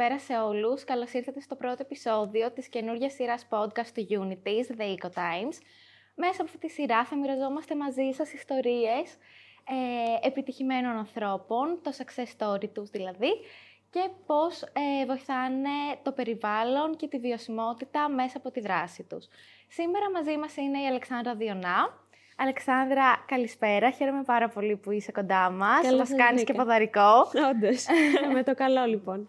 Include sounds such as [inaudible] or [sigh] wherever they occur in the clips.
καλησπέρα σε όλους. Καλώς ήρθατε στο πρώτο επεισόδιο της καινούργιας σειράς podcast του Unities, The Eco Times. Μέσα από αυτή τη σειρά θα μοιραζόμαστε μαζί σας ιστορίες ε, επιτυχημένων ανθρώπων, το success story τους δηλαδή, και πώς ε, βοηθάνε το περιβάλλον και τη βιωσιμότητα μέσα από τη δράση τους. Σήμερα μαζί μας είναι η Αλεξάνδρα Διονά. Αλεξάνδρα, καλησπέρα. Χαίρομαι πάρα πολύ που είσαι κοντά μας. Καλώς μας σας κάνεις και βρήκα. ποδαρικό. Όντως. [laughs] με το καλό λοιπόν.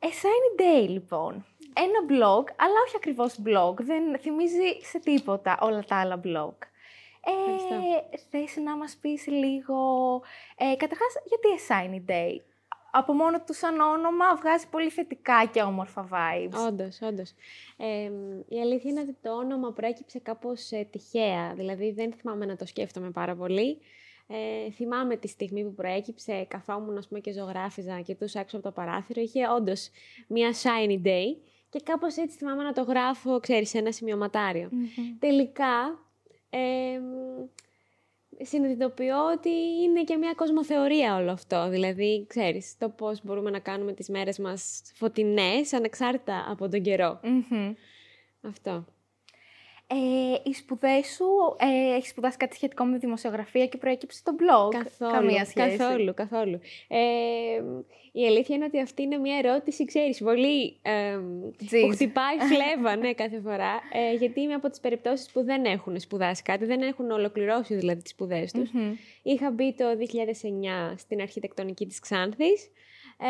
A Shiny Day, λοιπόν. Ένα blog, αλλά όχι ακριβώς blog. Δεν θυμίζει σε τίποτα όλα τα άλλα blog. Ευχαριστώ. Ε, θες να μας πεις λίγο... Ε, καταρχάς, γιατί A Shiny Day; Από μόνο του σαν όνομα βγάζει πολύ θετικά και όμορφα vibes. Όντως, όντως. Ε, η αλήθεια είναι ότι το όνομα προέκυψε κάπως ε, τυχαία. Δηλαδή δεν θυμάμαι να το σκέφτομαι πάρα πολύ. Ε, θυμάμαι τη στιγμή που προέκυψε, καθόμουν ας πούμε, και ζωγράφιζα και τους έξω από το παράθυρο. Είχε όντως μια shiny day και κάπως έτσι θυμάμαι να το γράφω, ξέρεις, σε ένα σημειωματάριο. Μμμ. Τελικά, ε, συνειδητοποιώ ότι είναι και μια κοσμοθεωρία όλο αυτό. Δηλαδή, ξέρεις, το πώς μπορούμε να κάνουμε τις μέρες μας φωτεινές, ανεξάρτητα από τον καιρό. Μμμ. Αυτό. Ε, οι σπουδές σου, ε, έχεις σπουδάσει κάτι σχετικό με δημοσιογραφία και προέκυψε το blog; Καθόλου. Καμία σχέση. Καθόλου, καθόλου. Ε, η αλήθεια είναι ότι αυτή είναι μια ερώτηση, ξέρεις, πολύ ε, Τζιζ. που χτυπάει φλέβα, ναι, κάθε φορά. Ε, γιατί είμαι από τις περιπτώσεις που δεν έχουν σπουδάσει κάτι, δεν έχουν ολοκληρώσει δηλαδή τις σπουδές τους. Μμμ. Είχα μπει το 2009 στην αρχιτεκτονική της Ξάνθης. Ε,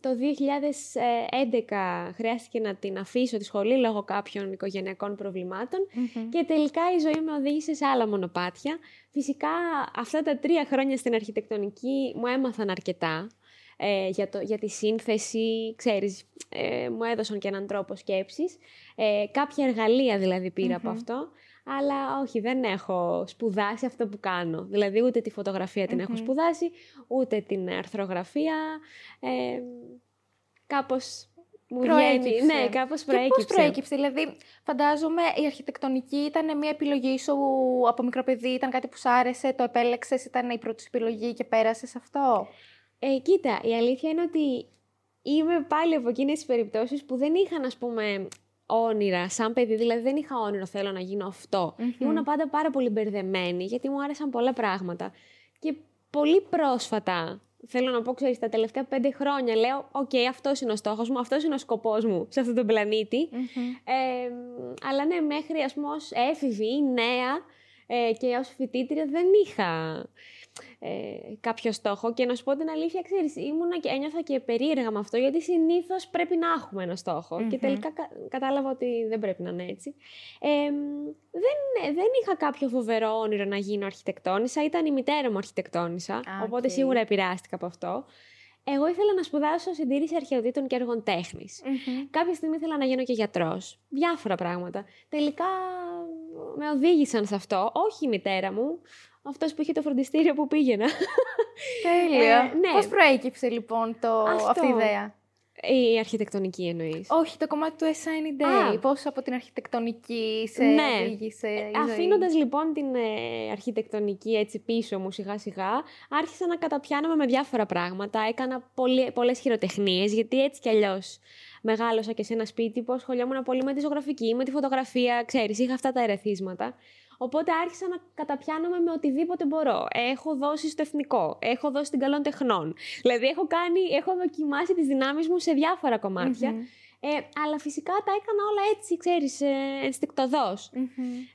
το 2011 χρειάστηκε να την αφήσω τη σχολή λόγω κάποιων οικογενειακών προβλημάτων Μμμ. και τελικά η ζωή με οδήγησε σε άλλα μονοπάτια. Φυσικά αυτά τα τρία χρόνια στην αρχιτεκτονική μου έμαθαν αρκετά ε, για, το, για τη σύνθεση, ξέρεις, ε, μου έδωσαν και έναν τρόπο σκέψης. Ε, κάποια εργαλεία δηλαδή πήρα από Μμμ. αυτό, αλλά όχι, δεν έχω σπουδάσει αυτό που κάνω. Δηλαδή ούτε τη φωτογραφία την έχω Μμμ. σπουδάσει, ούτε την αρθρογραφία. Ε, κάπως μου Προέκυψε. βγαίνει. Ναι, κάπως Και προέκυψε. πώς προέκυψε, δηλαδή φαντάζομαι η αρχιτεκτονική ήταν μια επιλογή σου από μικρό παιδί, ήταν κάτι που σ' άρεσε, το επέλεξες, ήταν η πρώτη σου επιλογή και πέρασες αυτό; Ε, κοίτα, η αλήθεια είναι ότι είμαι πάλι από εκείνες τις περιπτώσεις που δεν είχαν, ας πούμε, όνειρα σαν παιδί. Δηλαδή δεν είχα όνειρο θέλω να γίνω αυτό. Μμμ. Ήμουν πάντα πάρα πολύ μπερδεμένη γιατί μου άρεσαν πολλά πράγματα. Και πολύ πρόσφατα, θέλω να πω, ξέρεις, τα τελευταία πέντε χρόνια λέω «OK, αυτός είναι ο στόχος μου, αυτός είναι ο σκοπός μου σε αυτόν τον πλανήτη». Μμμ. Ε, αλλά ναι, μέχρι ας πούμε ως έφηβη ή νέα ε, και ως φοιτήτρια δεν είχα ε, κάποιο στόχο και να σου πω την αλήθεια, ξέρεις, ήμουνα και ένιωθα και περίεργα με αυτό γιατί συνήθως πρέπει να έχουμε ένα στόχο και Μμμ. τελικά κα- κατάλαβα ότι δεν πρέπει να είναι έτσι. Ε, δεν, δεν είχα κάποιο φοβερό όνειρο να γίνω αρχιτεκτόνισσα, ήταν η μητέρα μου αρχιτεκτόνισσα, Α, οπότε οκ. σίγουρα επηρεάστηκα από αυτό. Εγώ ήθελα να σπουδάσω συντήρηση αρχαιοτήτων και έργων τέχνης. Μμμ. Κάποια στιγμή ήθελα να γίνω και γιατρός. Διάφορα πράγματα. Τελικά με οδήγησαν σε αυτό. Όχι η μητέρα μου. Αυτός που είχε το φροντιστήριο που πήγαινα. Τέλεια. Ε, ναι. Πώς προέκυψε λοιπόν το, Αυτό. αυτή η ιδέα; Η αρχιτεκτονική εννοείς. Όχι, το κομμάτι του A Shiny Day. Α. Πώς από την αρχιτεκτονική σε Ναι. οδήγησε η ζωή. Αφήνοντας λοιπόν την ε, αρχιτεκτονική έτσι πίσω μου σιγά σιγά, άρχισα να καταπιάνομαι με διάφορα πράγματα. Έκανα πολλέ, πολλές χειροτεχνίες, γιατί έτσι κι αλλιώς μεγάλωσα και σε ένα σπίτι που ασχολιόμουν πολύ με τη ζωγραφική, με τη φωτογραφία, ξέρεις, είχα αυτά τα ερεθίσματα. Οπότε άρχισα να καταπιάνομαι με οτιδήποτε μπορώ. Έχω δώσει στο εθνικό, έχω δώσει την καλών τεχνών. Δηλαδή έχω, κάνει, έχω δοκιμάσει τις δυνάμεις μου σε διάφορα κομμάτια. Μμμ. Ε, αλλά φυσικά τα έκανα όλα έτσι, ξέρεις, ε, ενστικτοδός. Μμμ.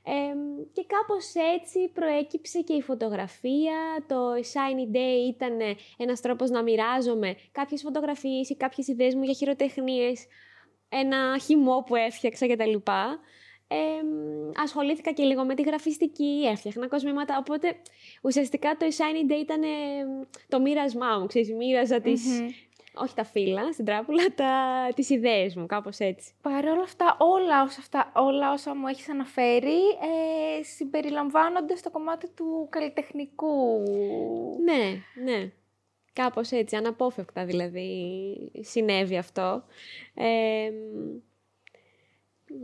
Ε, και κάπως έτσι προέκυψε και η φωτογραφία. Το Shiny Day ήταν ε, ένας τρόπος να μοιράζομαι κάποιες φωτογραφίες ή κάποιες ιδέες μου για χειροτεχνίες, ένα χυμό που έφτιαξα κτλ. Ε, ασχολήθηκα και λίγο με τη γραφιστική, έφτιαχνα κοσμήματα, οπότε ουσιαστικά το Shiny Day ήταν ε, το μοίρασμά μου, ξέρεις, μοίραζα τις, Μμμ. όχι τα φύλλα στην τράπουλα, τα, τις ιδέες μου, κάπως έτσι. Παρ' όλα αυτά, όλα όσα, αυτά, όλα όσα μου έχεις αναφέρει ε, συμπεριλαμβάνονται στο κομμάτι του καλλιτεχνικού. Ναι, ναι. Κάπως έτσι, αναπόφευκτα δηλαδή συνέβη αυτό. Ε,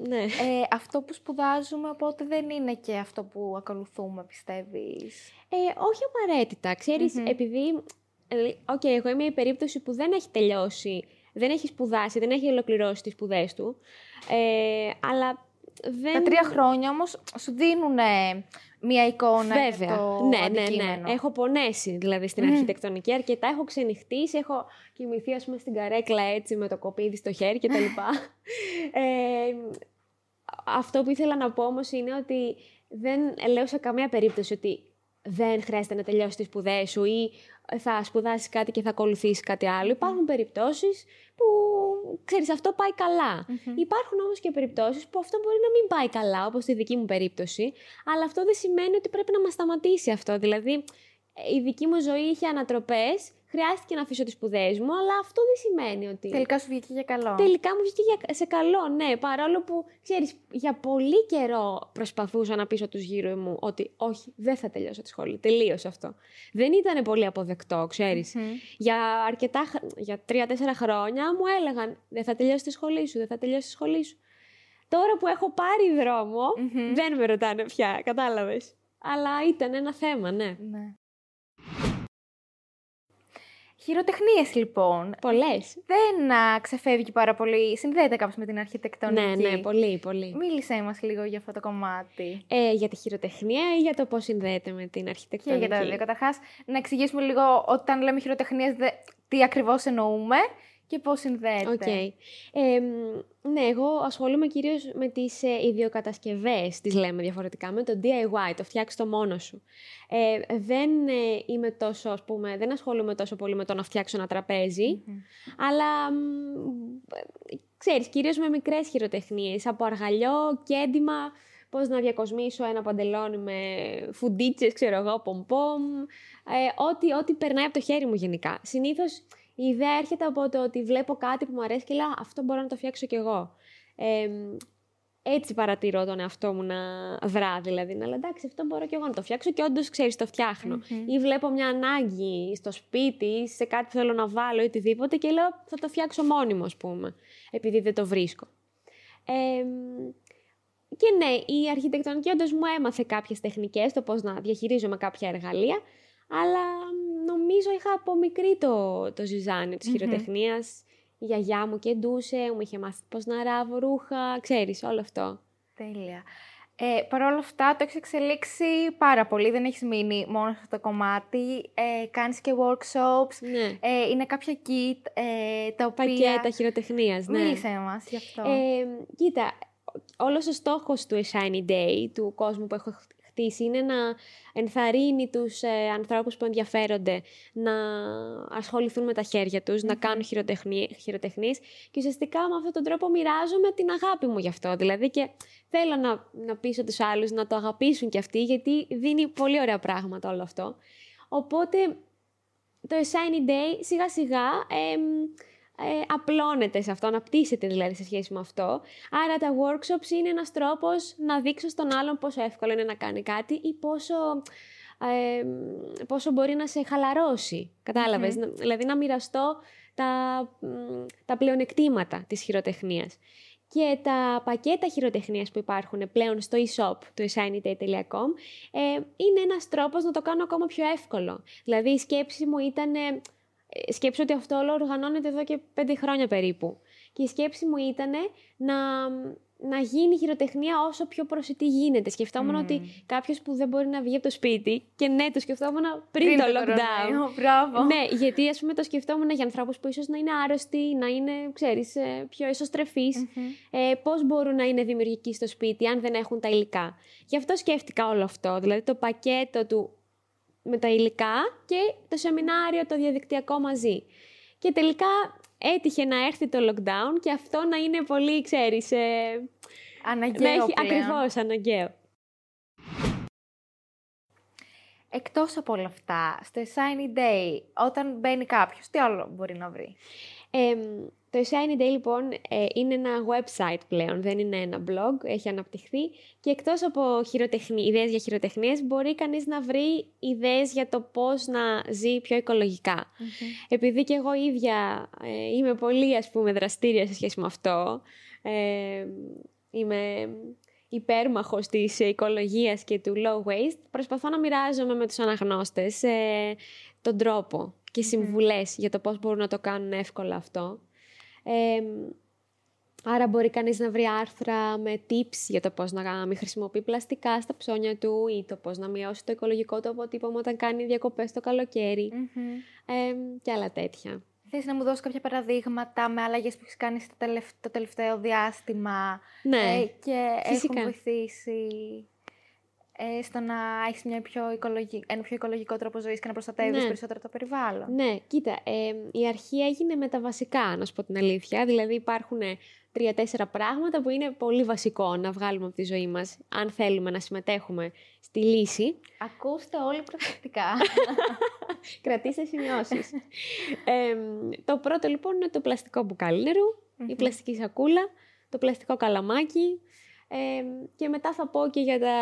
ναι. Ε, αυτό που σπουδάζουμε, οπότε δεν είναι και αυτό που ακολουθούμε, πιστεύεις; Ε, όχι απαραίτητα. Ξέρεις, Μμμ. επειδή... ε, Οκ, εγώ είμαι η περίπτωση που δεν έχει τελειώσει δεν έχει σπουδάσει, δεν έχει ολοκληρώσει τις σπουδές του, ε, αλλά δεν... Τα τρία χρόνια όμως σου δίνουν μία εικόνα Βέβαια. για το ναι, ναι, αντικείμενο. ναι. Έχω πονέσει δηλαδή στην αρχιτεκτονική αρκετά. Έχω ξενυχτήσει, έχω κοιμηθεί ας πούμε στην καρέκλα έτσι με το κοπίδι στο χέρι κτλ. [laughs] ε, αυτό που ήθελα να πω όμως είναι ότι δεν λέω σε καμία περίπτωση ότι δεν χρειάζεται να τελειώσεις τις σπουδές σου ή θα σπουδάσεις κάτι και θα ακολουθήσεις κάτι άλλο. Υπάρχουν περιπτώσεις που, ξέρεις, αυτό πάει καλά. Υπάρχουν όμως και περιπτώσεις που αυτό μπορεί να μην πάει καλά, όπως στη δική μου περίπτωση, αλλά αυτό δεν σημαίνει ότι πρέπει να μας σταματήσει αυτό. Δηλαδή, η δική μου ζωή είχε ανατροπές, χρειάστηκε να αφήσω τις σπουδές μου, αλλά αυτό δεν σημαίνει ότι... Τελικά σου βγήκε για καλό. Τελικά μου βγήκε για- σε καλό, ναι. Παρόλο που, ξέρεις, για πολύ καιρό προσπαθούσα να πείσω τους γύρω μου ότι όχι, δεν θα τελειώσω τη σχολή. Τελείωσε αυτό. Δεν ήταν πολύ αποδεκτό, ξέρεις. Μμμ. Για αρκετά, χ- για τρία-τέσσερα χρόνια μου έλεγαν δεν θα τελειώσει τη σχολή σου, δεν θα τελειώσει τη σχολή σου. Τώρα που έχω πάρει δρόμο, Μμμ. δεν με ρωτάνε πια, κατάλαβες. Αλλά ήταν ένα θέμα, ναι. Ναι. Χειροτεχνίες λοιπόν. Πολλές. Δεν α, ξεφεύγει πάρα πολύ. Συνδέεται κάπως με την αρχιτεκτονική. Ναι, ναι, πολύ, πολύ. Μίλησέ μας λίγο για αυτό το κομμάτι. Ε, για τη χειροτεχνία ή για το πώς συνδέεται με την Και αρχιτεκτονική. για τα δύο. Καταρχάς, να εξηγήσουμε λίγο όταν λέμε χειροτεχνίες δε- τι ακριβώς εννοούμε και πώς συνδέεται. Οκ. Ε, μ, ναι, εγώ ασχολούμαι κυρίως με τις ε, ιδιοκατασκευές, τις λέμε διαφορετικά, με το DIY, το φτιάξε το μόνο σου. Ε, δεν ε, είμαι τόσο, ας πούμε, δεν ασχολούμαι τόσο πολύ με το να φτιάξω ένα τραπέζι, Μμμ. αλλά μ, ε, ξέρεις, κυρίως με μικρές χειροτεχνίες, από αργαλιό, κέντημα, πώς να διακοσμήσω ένα παντελόνι με φουντίτσες, ξέρω εγώ, πομπόμ, ε, ό,τι, ό,τι περνάει από το χέρι μου γενικά. Συνήθως η ιδέα έρχεται από το ότι βλέπω κάτι που μου αρέσει και λέω «Α, αυτό μπορώ να το φτιάξω κι εγώ. Ε, έτσι παρατηρώ τον εαυτό μου να δρά, δηλαδή. Να λέω εντάξει, αυτό μπορώ κι εγώ να το φτιάξω και όντως ξέρεις, το φτιαχνω Μμμ. Ή βλέπω μια ανάγκη στο σπίτι, ή σε κάτι που θέλω να βάλω ή οτιδήποτε και λέω θα το φτιάξω μόνιμο, ας πούμε, επειδή δεν το βρίσκω. Ε, και ναι, η αρχιτεκτονική όντως μου έμαθε κάποιες τεχνικές, το πώς να διαχειρίζομαι κάποια εργαλεία, αλλά νομίζω είχα από μικρή το, το ζυζάνιο της Μμμ. χειροτεχνίας. Η γιαγιά μου και ντούσε, μου είχε μάθει πώς να ράβω ρούχα, ξέρεις, όλο αυτό. Τέλεια. Ε, Παρ' όλα αυτά το έχεις εξελίξει πάρα πολύ. Δεν έχεις μείνει μόνο σε αυτό το κομμάτι. Ε, κάνεις και workshops. Ναι. Ε, είναι κάποια kit ε, τα οποία... Πακέτα χειροτεχνίας, ναι. Μίλησέ μας γι' αυτό. Ε, κοίτα, όλος ο στόχος του A Shiny Day, του κόσμου που έχω χτίσει, είναι να ενθαρρύνει τους ε, ανθρώπους που ενδιαφέρονται να ασχοληθούν με τα χέρια τους, να κάνουν χειροτεχνί, χειροτεχνίες και ουσιαστικά με αυτόν τον τρόπο μοιράζομαι την αγάπη μου γι' αυτό. Δηλαδή και θέλω να, να πείσω τους άλλους να το αγαπήσουν κι αυτοί γιατί δίνει πολύ ωραία πράγματα όλο αυτό. Οπότε το A Shiny Day σιγά σιγά εμ, ε, απλώνεται σε αυτό, αναπτύσσεται δηλαδή σε σχέση με αυτό. Άρα τα workshops είναι ένας τρόπος να δείξω στον άλλον πόσο εύκολο είναι να κάνει κάτι ή πόσο, ε, πόσο μπορεί να σε χαλαρώσει. Κατάλαβες, Να- δηλαδή να μοιραστώ τα, μ, τα πλεονεκτήματα της χειροτεχνίας. Και τα πακέτα χειροτεχνίας που υπάρχουν πλέον στο e-shop του shinyday.com ε, είναι ένας τρόπος να το κάνω ακόμα πιο εύκολο. Δηλαδή η σκέψη μου ήταν... ε, σκέψω ότι αυτό όλο οργανώνεται εδώ και πέντε χρόνια περίπου. Και η σκέψη μου ήταν να, να γίνει η χειροτεχνία όσο πιο προσιτή γίνεται. Σκεφτόμουν Μμμ. ότι κάποιος που δεν μπορεί να βγει από το σπίτι, και ναι, το σκεφτόμουν πριν, το lockdown. κορονοϊό. Μπράβο. Ναι, γιατί ας πούμε το σκεφτόμουν για ανθρώπους που ίσως να είναι άρρωστοι, να είναι, ξέρεις, ε, πιο εσωστρεφείς. Μμμ. Ε, πώς μπορούν να είναι δημιουργικοί στο σπίτι αν δεν έχουν τα υλικά. Γι' αυτό σκέφτηκα όλο αυτό, δηλαδή το πακέτο του με τα υλικά και το σεμινάριο το διαδικτυακό μαζί. Και τελικά έτυχε να έρθει το lockdown και αυτό να είναι πολύ, ξέρεις, ε, Αναγκαίο να έχει πλέον. ακριβώς αναγκαίο. Εκτός από όλα αυτά, στο Shiny Day, όταν μπαίνει κάποιος, τι άλλο μπορεί να βρει; Ε, το Shiny Day λοιπόν ε, είναι ένα website πλέον, δεν είναι ένα blog, έχει αναπτυχθεί και εκτός από χειροτεχνί, ιδέες για χειροτεχνίες μπορεί κανείς να βρει ιδέες για το πώς να ζει πιο οικολογικά. Επειδή και εγώ ίδια ε, είμαι πολύ ας πούμε δραστήρια σε σχέση με αυτό, ε, είμαι υπέρμαχος της οικολογίας και του low waste, προσπαθώ να μοιράζομαι με τους αναγνώστες ε, τον τρόπο και συμβουλές για το πώς μπορούν να το κάνουν εύκολα αυτό. Ε, άρα μπορεί κανείς να βρει άρθρα με tips για το πώς να μην χρησιμοποιεί πλαστικά στα ψώνια του ή το πώς να μειώσει το οικολογικό του αποτύπωμα όταν κάνει διακοπές το καλοκαιρι ε, και άλλα τέτοια. Θες να μου δώσεις κάποια παραδείγματα με αλλαγές που έχεις κάνει στο το τελευταίο διάστημα ναι, ε, και φυσικά. έχουν βοηθήσει ε, στο να έχεις μια πιο οικολογική, ένα πιο οικολογικό τρόπο ζωής και να προστατεύεις Ναι. περισσότερο το περιβάλλον. Ναι, κοίτα, ε, η αρχή έγινε με τα βασικά, να σου πω την αλήθεια. Δηλαδή υπάρχουν τρία-τέσσερα πράγματα που είναι πολύ βασικό να βγάλουμε από τη ζωή μας, αν θέλουμε να συμμετέχουμε στη λύση. Ακούστε όλοι προσεκτικά. [laughs] Κρατήστε σημειώσεις. ε, το πρώτο λοιπόν είναι το πλαστικό μπουκάλι νερού, η πλαστική σακούλα, το πλαστικό καλαμάκι ε, και μετά θα πω και για τα...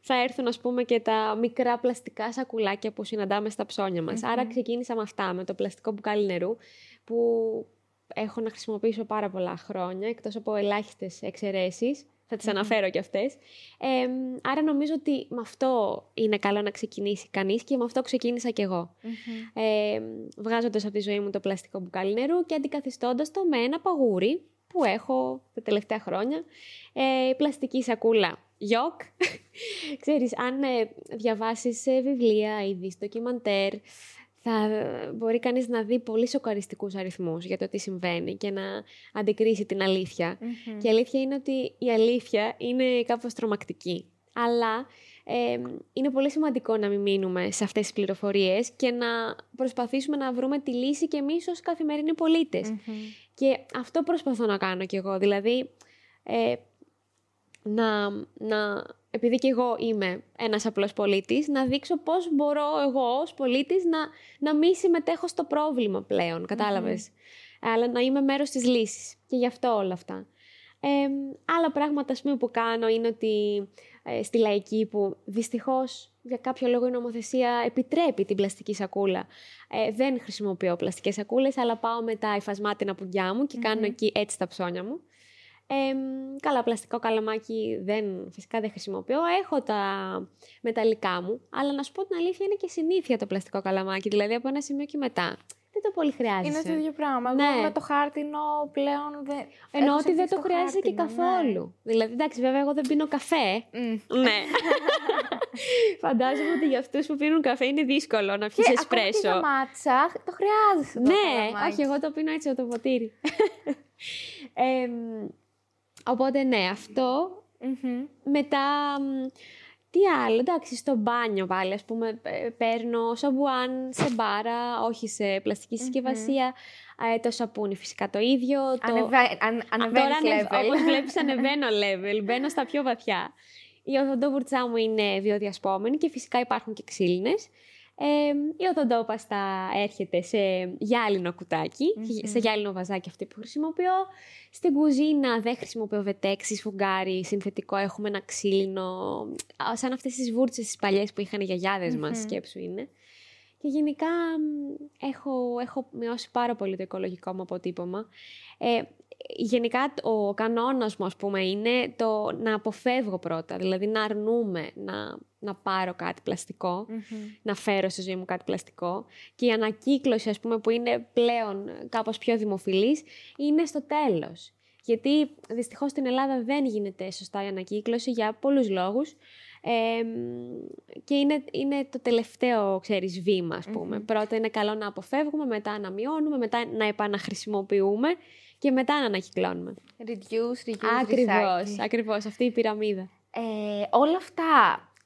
θα έρθουν ας πούμε και τα μικρά πλαστικά σακουλάκια που συναντάμε στα ψώνια μας. Άρα ξεκίνησα με αυτά, με το πλαστικό μπουκάλι νερού που έχω να χρησιμοποιήσω πάρα πολλά χρόνια, εκτός από ελάχιστες εξαιρέσεις. Θα τις αναφέρω και αυτές. Ε, άρα νομίζω ότι με αυτό είναι καλό να ξεκινήσει κανείς και με αυτό ξεκίνησα κι εγώ. Ε, βγάζοντας από τη ζωή μου το πλαστικό μπουκάλι νερού και αντικαθιστώντας το με ένα παγούρι που έχω τα τελευταία χρόνια. Ε, πλαστική σακούλα γιοκ. [laughs] Ξέρεις, αν ε, διαβάσεις ε, βιβλία ή δεις ντοκιμαντέρ, θα μπορεί κανείς να δει πολύ σοκαριστικούς αριθμούς για το τι συμβαίνει και να αντικρίσει την αλήθεια. Και η αλήθεια είναι ότι η αλήθεια είναι κάπως τρομακτική. Αλλά ε, είναι πολύ σημαντικό να μην μείνουμε σε αυτές τις πληροφορίες και να προσπαθήσουμε να βρούμε τη λύση και εμείς ως καθημερινοί πολίτες. Και αυτό προσπαθώ να κάνω κι εγώ. Δηλαδή, ε, να, να, επειδή και εγώ είμαι ένας απλός πολίτης, να δείξω πώς μπορώ εγώ ως πολίτης να, να μην συμμετέχω στο πρόβλημα πλέον, κατάλαβες; Αλλά να είμαι μέρος της λύσης. Και γι' αυτό όλα αυτά. Ε, άλλα πράγματα, ας πούμε, που κάνω είναι ότι ε, στη λαϊκή που δυστυχώς για κάποιο λόγο η νομοθεσία επιτρέπει την πλαστική σακούλα. Ε, δεν χρησιμοποιώ πλαστικές σακούλες, αλλά πάω με τα υφασμάτινα πουγκιά μου και κάνω εκεί έτσι τα ψώνια μου. Ε, καλά, πλαστικό καλαμάκι δεν, φυσικά δεν χρησιμοποιώ. Έχω τα μεταλλικά μου, αλλά να σου πω την αλήθεια είναι και συνήθεια το πλαστικό καλαμάκι. Δηλαδή από ένα σημείο και μετά. Δεν το πολύ χρειάζεσαι. Είναι το ίδιο πράγμα. Ναι. Εγώ με το χάρτινο πλέον δεν. Εννοώ έχω ότι δεν συνηθίσει το χρειάζεσαι και χάρτινο, ναι. καθόλου. Δηλαδή, εντάξει, βέβαια, εγώ δεν πίνω καφέ. Μμ. ναι. [laughs] Φαντάζομαι ότι για αυτούς που πίνουν καφέ είναι δύσκολο να πιει Και εσπρέσο. Ακόμα και για μάτσα το χρειάζεσαι. το Ναι, καλαμάκι. όχι, εγώ το πίνω έτσι από το ποτήρι. [laughs] Ε, μ, οπότε, ναι, αυτό. Μμμ. Μετά, μ, τι άλλο, εντάξει, στο μπάνιο πάλι, ας πούμε, ε, παίρνω σαμπουάν σε μπάρα, όχι σε πλαστική συσκευασία. Ε, το σαπούνι φυσικά το ίδιο. Το... Ανεβα- αν- Ανεβαίνεις level. Όπως [laughs] βλέπεις ανεβαίνω level, μπαίνω στα πιο βαθιά. Η οδοντόβουρτσά μου είναι βιοδιασπόμενη και φυσικά υπάρχουν και ξύλινες. Ε, η οδοντόπαστα έρχεται σε γυάλινο κουτάκι, σε γυάλινο βαζάκι αυτή που χρησιμοποιώ. Στην κουζίνα δεν χρησιμοποιώ βετέξι, σφουγγάρι, συνθετικό. Έχουμε ένα ξύλινο, α, σαν αυτές τις βούρτσες τις παλιές που είχαν οι γιαγιάδες μας, σκέψου είναι. Και γενικά μ, έχω, έχω μειώσει πάρα πολύ το οικολογικό μου αποτύπωμα. Ε, γενικά ο κανόνας μου ας πούμε είναι το να αποφεύγω πρώτα, δηλαδή να αρνούμε να, να πάρω κάτι πλαστικό, να φέρω στη ζωή μου κάτι πλαστικό. Και η ανακύκλωση ας πούμε που είναι πλέον κάπως πιο δημοφιλής είναι στο τέλος. Γιατί δυστυχώς στην Ελλάδα δεν γίνεται σωστά η ανακύκλωση για πολλούς λόγους. Ε, και είναι, είναι το τελευταίο, ξέρεις, βήμα, ας πούμε. Πρώτα είναι καλό να αποφεύγουμε, μετά να μειώνουμε, μετά να επαναχρησιμοποιούμε και μετά να ανακυκλώνουμε. Reduce, reuse, Ακριβώς, recycle. ακριβώς, αυτή η πυραμίδα. Ε, όλα αυτά,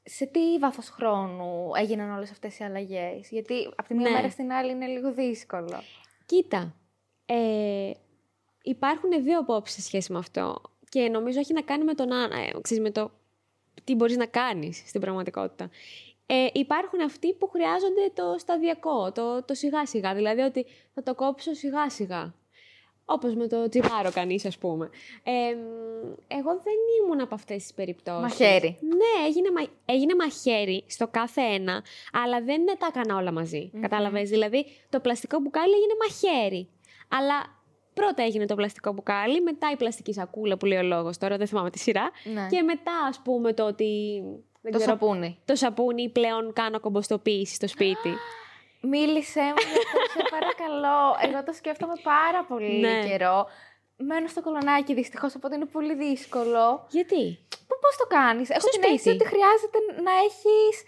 σε τι βάθος χρόνου έγιναν όλες αυτές οι αλλαγές; Γιατί από τη μία Ναι. μέρα στην άλλη είναι λίγο δύσκολο. Κοίτα, ε, υπάρχουν δύο απόψεις σε σχέση με αυτό και νομίζω έχει να κάνει με, τον, α- ε, ξέρεις, με το τι μπορείς να κάνεις στην πραγματικότητα. Ε, υπάρχουν αυτοί που χρειάζονται το σταδιακό, το, το σιγά σιγά, δηλαδή ότι θα το κόψω σιγά σιγά. Όπως με το τσιγάρο κανείς, ας πούμε. Ε, εγώ δεν ήμουν από αυτές τις περιπτώσεις. Μαχαίρι. Ναι, έγινε, μα... έγινε μαχαίρι στο κάθε ένα, αλλά δεν τα έκανα όλα μαζί. Κατάλαβες, δηλαδή το πλαστικό μπουκάλι έγινε μαχαίρι. Αλλά πρώτα έγινε το πλαστικό μπουκάλι, μετά η πλαστική σακούλα που λέει ο λόγος, τώρα δεν θυμάμαι τη σειρά. Ναι. Και μετά ας πούμε το ότι... δεν Το ξέρω, σαπούνι. Το σαπούνι πλέον κάνω κομποστοποίηση στο σπίτι. Μίλησέ μου για αυτό, σε παρακαλώ. Εγώ το σκέφτομαι πάρα πολύ Ναι. καιρό. Μένω στο κολονάκι δυστυχώς, οπότε είναι πολύ δύσκολο. Γιατί; Πώς το κάνεις, Έχω Στο την αίσθηση σπίτι. ότι χρειάζεται να έχεις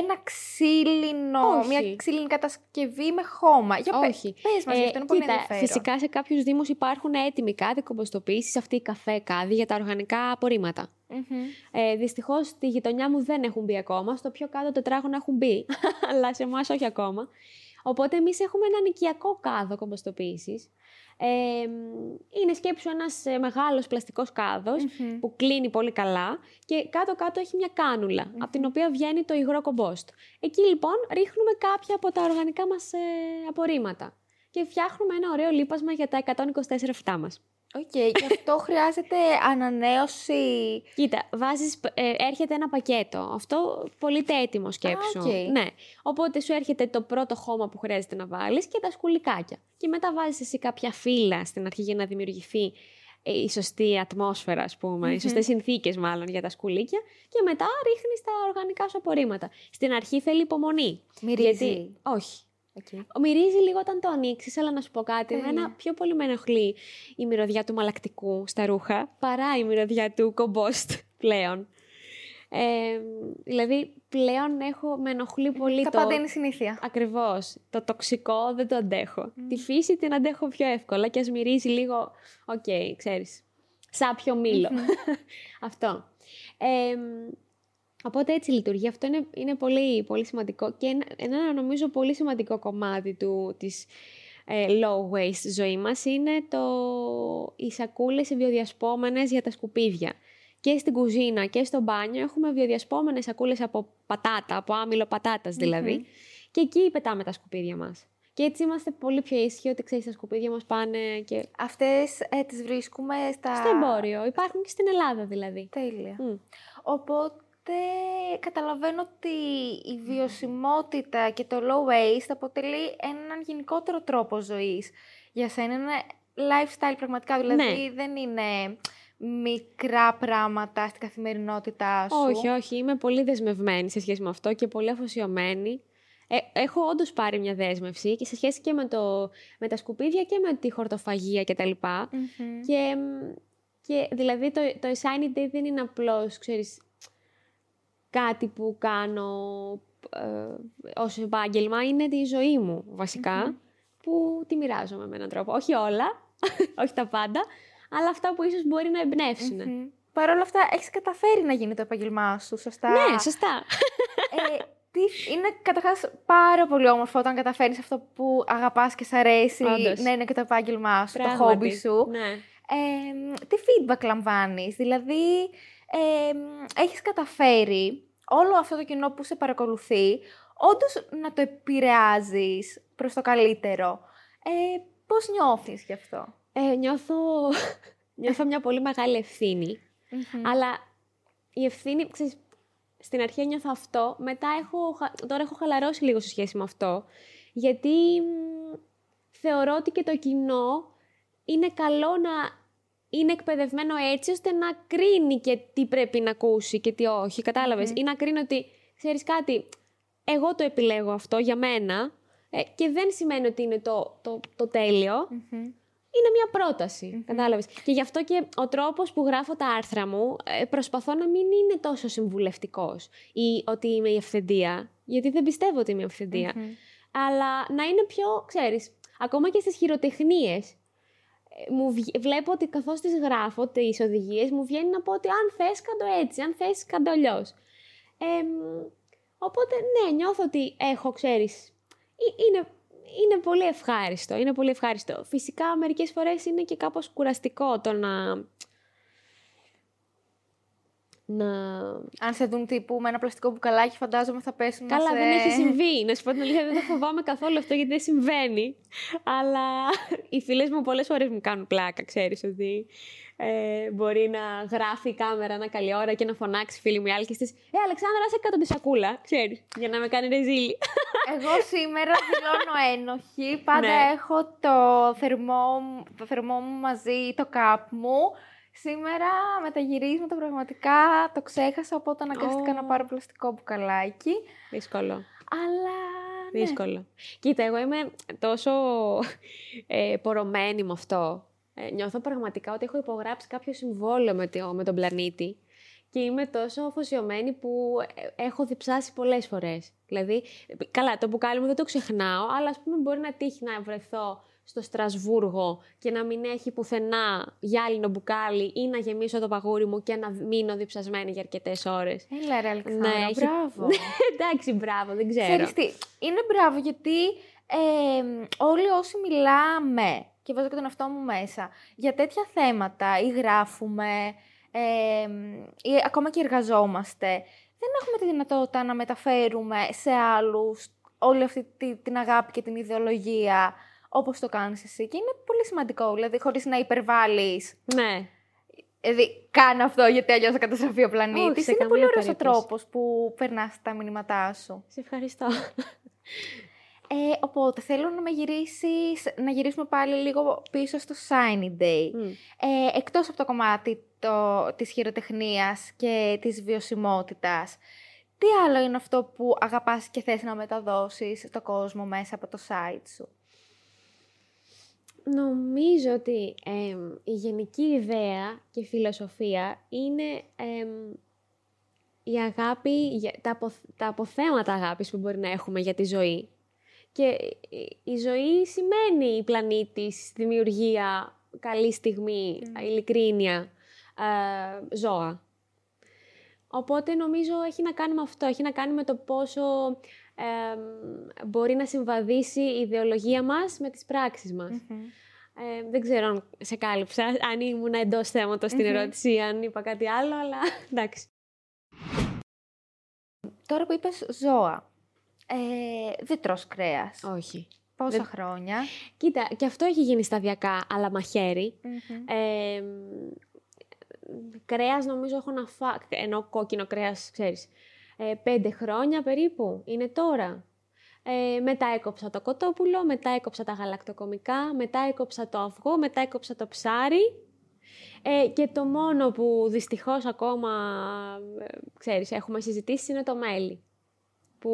ένα ξύλινο, Όχι. μια ξύλινη κατασκευή με χώμα. Για πες- Όχι. Πες μας, γι' αυτό είναι πολύ Ε, κοίτα, ενδιαφέρον. φυσικά σε κάποιους δήμους υπάρχουν έτοιμοι κάδοι κομποστοποίησης, αυτή η καφέ κάδη για τα οργανικά απορρίμματα. Μμμ. Ε, Δυστυχώς στη γειτονιά μου δεν έχουν μπει ακόμα. Στο πιο κάτω τετράγωνο έχουν μπει, [laughs] αλλά σε εμάς όχι ακόμα. Οπότε εμείς έχουμε έναν οικιακό κάδο κομποστοποίησης. Ε, είναι σκέψου ένας ε, μεγάλος πλαστικός κάδος Μμμ. που κλείνει πολύ καλά και κάτω-κάτω έχει μια κάνουλα από την οποία βγαίνει το υγρό κομπόστ. Εκεί λοιπόν ρίχνουμε κάποια από τα οργανικά μας ε, απορρίμματα και φτιάχνουμε ένα ωραίο λίπασμα για τα 124 φυτά μας. Οκ, και αυτό [laughs] χρειάζεται ανανέωση. Κοίτα, βάζεις, ε, έρχεται ένα πακέτο. Αυτό πωλείται έτοιμο σκέψου. οκ. Ναι. Οπότε σου έρχεται το πρώτο χώμα που χρειάζεται να βάλεις και τα σκουλικάκια. Και μετά βάζεις εσύ κάποια φύλλα στην αρχή για να δημιουργηθεί ε, η σωστή ατμόσφαιρα, ας πούμε, οι σωστές συνθήκες μάλλον για τα σκουλίκια και μετά ρίχνεις τα οργανικά σου απορρίμματα. Στην αρχή θέλει υπομονή. Μυρίζει. Όχι. Οκ. Μυρίζει λίγο όταν το ανοίξεις, αλλά να σου πω κάτι. Τέλεια. Εμένα πιο πολύ με ενοχλεί η μυρωδιά του μαλακτικού στα ρούχα παρά η μυρωδιά του κομπόστ [laughs] πλέον. Ε, δηλαδή, πλέον έχω, με ενοχλεί πολύ Τα το... πάντα είναι συνήθεια. Ακριβώς. Το τοξικό δεν το αντέχω. Τη φύση την αντέχω πιο εύκολα και ας μυρίζει λίγο, οκ, ξέρεις, σάπιο μήλο. [laughs] Αυτό. Ε, οπότε έτσι λειτουργεί. Αυτό είναι, είναι πολύ, πολύ σημαντικό και ένα, ένα νομίζω πολύ σημαντικό κομμάτι του, της ε, low waste ζωής μας είναι το, οι σακούλες οι βιοδιασπόμενες για τα σκουπίδια. Και στην κουζίνα και στο μπάνιο έχουμε βιοδιασπόμενες σακούλες από πατάτα, από άμυλο πατάτας δηλαδή. Και εκεί πετάμε τα σκουπίδια μας. Και έτσι είμαστε πολύ πιο ήσυχοι ότι ξέρεις τα σκουπίδια μας πάνε και Αυτές ε, τις βρίσκουμε στα... στο εμπόριο. Υπάρχουν και στην Ελλάδα δηλαδή. Τέλεια. Μμ. Οπότε καταλαβαίνω ότι η βιωσιμότητα και το low waste αποτελεί έναν γενικότερο τρόπο ζωής. Για σένα είναι lifestyle πραγματικά, δηλαδή Ναι. δεν είναι μικρά πράγματα στην καθημερινότητά σου. Όχι, όχι. Είμαι πολύ δεσμευμένη σε σχέση με αυτό και πολύ αφοσιωμένη. Ε, έχω όντως πάρει μια δέσμευση και σε σχέση και με, το, με τα σκουπίδια και με τη χορτοφαγία κτλ. Μμμ. Και, μ, και δηλαδή το, το Shiny Day δεν είναι απλώς, ξέρεις, κάτι που κάνω ε, ως επάγγελμα, είναι τη ζωή μου βασικα που τη μοιράζομαι με έναν τρόπο. Όχι όλα, [laughs] όχι τα πάντα, αλλά αυτά που ίσως μπορεί να εμπνεύσουν. Μμμ. Παρ' όλα αυτά, έχεις καταφέρει να γίνει το επάγγελμά σου, σωστά; Ναι, σωστά. Ε, τι, είναι καταρχάς πάρα πολύ όμορφο όταν καταφέρνεις αυτό που αγαπάς και σ' αρέσει Όντως. να είναι και το επάγγελμά σου, το Πράγματι. χόμπι σου. Ναι. Ε, τι feedback λαμβάνεις, δηλαδή ε, έχεις καταφέρει όλο αυτό το κοινό που σε παρακολουθεί όντως να το επηρεάζεις προς το καλύτερο. Ε, πώς νιώθεις γι' αυτό; Ε, νιώθω, [laughs] νιώθω μια πολύ μεγάλη ευθύνη. Αλλά η ευθύνη, ξέρεις, στην αρχή νιώθω αυτό, μετά έχω, χα- τώρα έχω χαλαρώσει λίγο σε σχέση με αυτό, γιατί μ, θεωρώ ότι και το κοινό είναι καλό να είναι εκπαιδευμένο έτσι ώστε να κρίνει και τι πρέπει να ακούσει και τι όχι, κατάλαβες, ή να κρίνει ότι, ξέρεις κάτι, εγώ το επιλέγω αυτό για μένα ε, και δεν σημαίνει ότι είναι το, το, το τέλειο, είναι μια πρόταση. Κατάλαβες; Και γι' αυτό και ο τρόπος που γράφω τα άρθρα μου ε, προσπαθώ να μην είναι τόσο συμβουλευτικός ή ότι είμαι η ευθεντία. Γιατί δεν πιστεύω ότι είμαι η ευθεντία. Αλλά να είναι πιο, ξέρεις, ακόμα και στις χειροτεχνίες. Ε, Μου βγ- βλέπω ότι καθώς τις γράφω, τις οδηγίες, μου βγαίνει να πω ότι αν θες κάντο έτσι, αν θες κάντο αλλιώς. Εμ, οπότε, ναι, νιώθω ότι έχω, ξέρεις, ε- είναι, είναι πολύ ευχάριστο, είναι πολύ ευχάριστο. Φυσικά, μερικές φορές είναι και κάπως κουραστικό το να... να... Αν σε δουν τύπου με ένα πλαστικό μπουκαλάκι, φαντάζομαι θα πέσουν Καλά, να σε... δεν έχει συμβεί. Να σου πω την αλήθεια, δεν το φοβάμαι καθόλου αυτό γιατί δεν συμβαίνει. Αλλά οι φίλες μου πολλές φορές μου κάνουν πλάκα, ξέρεις ότι ε, μπορεί να γράφει η κάμερα ένα καλή ώρα και να φωνάξει φίλη μου η άλλη και στις «Ε, Αλεξάνδρα, άσε κάτω τη σακούλα», ξέρεις, για να με κάνει ρεζίλη. Εγώ σήμερα δηλώνω ένοχη. Πάντα Ναι. έχω το θερμό, μου- το θερμό μου μαζί, το καπ μου. Σήμερα με τα γυρίσματα πραγματικά το ξέχασα, οπότε αναγκαστικά Ω. να πάρω πλαστικό μπουκαλάκι. Δύσκολο. Αλλά ναι. Δύσκολο. Κοίτα, εγώ είμαι τόσο ε, πορωμένη με αυτό. Ε, νιώθω πραγματικά ότι έχω υπογράψει κάποιο συμβόλαιο με, το, με τον πλανήτη και είμαι τόσο αφοσιωμένη που ε, έχω διψάσει πολλές φορές. Δηλαδή, καλά, το μπουκάλι μου δεν το ξεχνάω, αλλά ας πούμε μπορεί να τύχει να βρεθώ στο Στρασβούργο και να μην έχει πουθενά γυάλινο μπουκάλι ή να γεμίσω το παγούρι μου και να μείνω διψασμένη για αρκετές ώρες. Έλα ρε Αλεξάνδρα, ναι, μπράβο. [laughs] Εντάξει, μπράβο, δεν ξέρω. Ξέρεις τι, είναι μπράβο γιατί ε, όλοι όσοι μιλάμε, και βάζω και τον αυτό μου μέσα, για τέτοια θέματα ή γράφουμε ε, ή ακόμα και εργαζόμαστε, δεν έχουμε τη δυνατότητα να μεταφέρουμε σε άλλους όλη αυτή την αγάπη και την ιδεολογία Όπως το κάνεις εσύ. Και είναι πολύ σημαντικό, δηλαδή, χωρίς να υπερβάλλεις. Ναι. Δηλαδή, κάνω αυτό γιατί αλλιώς θα καταστραφεί ο πλανήτης. Είναι πολύ ωραίος ο τρόπος που περνάς τα μηνύματά σου. Σε ευχαριστώ. Ε, οπότε θέλω να με γυρίσεις, να γυρίσουμε πάλι λίγο πίσω στο Shiny Day. Mm. Ε, εκτός από το κομμάτι το, της χειροτεχνίας και της βιωσιμότητας, τι άλλο είναι αυτό που αγαπάς και θες να μεταδώσεις στον κόσμο μέσα από το site σου; Νομίζω ότι η γενική ιδέα και φιλοσοφία είναι η αγάπη, τα, τα αποθέματα αγάπης που μπορεί να έχουμε για τη ζωή. Και η ζωή σημαίνει η πλανήτης, δημιουργία, καλή στιγμή, mm. ειλικρίνεια, ε, ζώα. Οπότε νομίζω έχει να κάνει με αυτό, έχει να κάνει με το πόσο μπορεί να συμβαδίσει η ιδεολογία μας με τις πράξεις μας. Ε, δεν ξέρω αν σε κάλυψα, αν ήμουν εντός θέματος στην ερώτηση, αν είπα κάτι άλλο, αλλά εντάξει. Τώρα που είπες ζώα, ε, δεν τρως κρέας. Όχι. Πόσα χρόνια; Κοίτα, και αυτό έχει γίνει σταδιακά, αλλά μαχαίρι. Ε, κρέας νομίζω έχω να φάω, ενώ κόκκινο κρέας, ξέρεις, ε, πέντε χρόνια περίπου, είναι τώρα. Ε, μετά έκοψα το κοτόπουλο, μετά έκοψα τα γαλακτοκομικά, μετά έκοψα το αυγό, μετά έκοψα το ψάρι. Ε, και το μόνο που δυστυχώς ακόμα, ε, ξέρεις, έχουμε συζητήσει είναι το μέλι. Που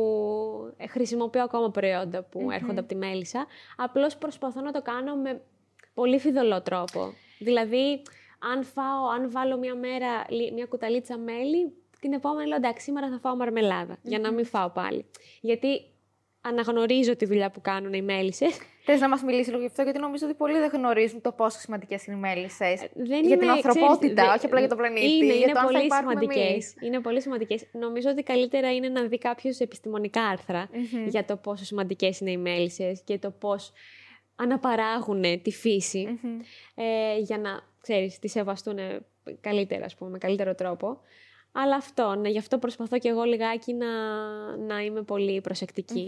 ε, χρησιμοποιώ ακόμα προϊόντα που έρχονται από τη μέλισσα. Απλώς προσπαθώ να το κάνω με πολύ φιδωλό τρόπο. Δηλαδή, αν φάω, αν βάλω μια μέρα μια κουταλίτσα μέλι, την επόμενη λέω εντάξει, σήμερα θα φάω για να μην φάω πάλι. Γιατί αναγνωρίζω τη δουλειά που κάνουν οι μέλισσες. Θες να μας μιλήσεις λίγο γι' αυτό, γιατί νομίζω ότι πολλοί δεν γνωρίζουν το πόσο σημαντικές είναι οι μέλισσες. Ε, για την ανθρωπότητα, όχι απλά για τον πλανήτη. Είναι, για είναι, πολύ σημαντικές. είναι πολύ σημαντικές. Νομίζω ότι καλύτερα είναι να δει κάποιος επιστημονικά για το πόσο σημαντικές είναι οι μέλισσες και το πώς αναπαράγουν τη φύση ε, για να, ξέρεις, τη σεβαστούν καλύτερα, ας πούμε, με καλύτερο τρόπο. Αλλά αυτό, ναι, γι' αυτό προσπαθώ και εγώ λιγάκι να, να είμαι πολύ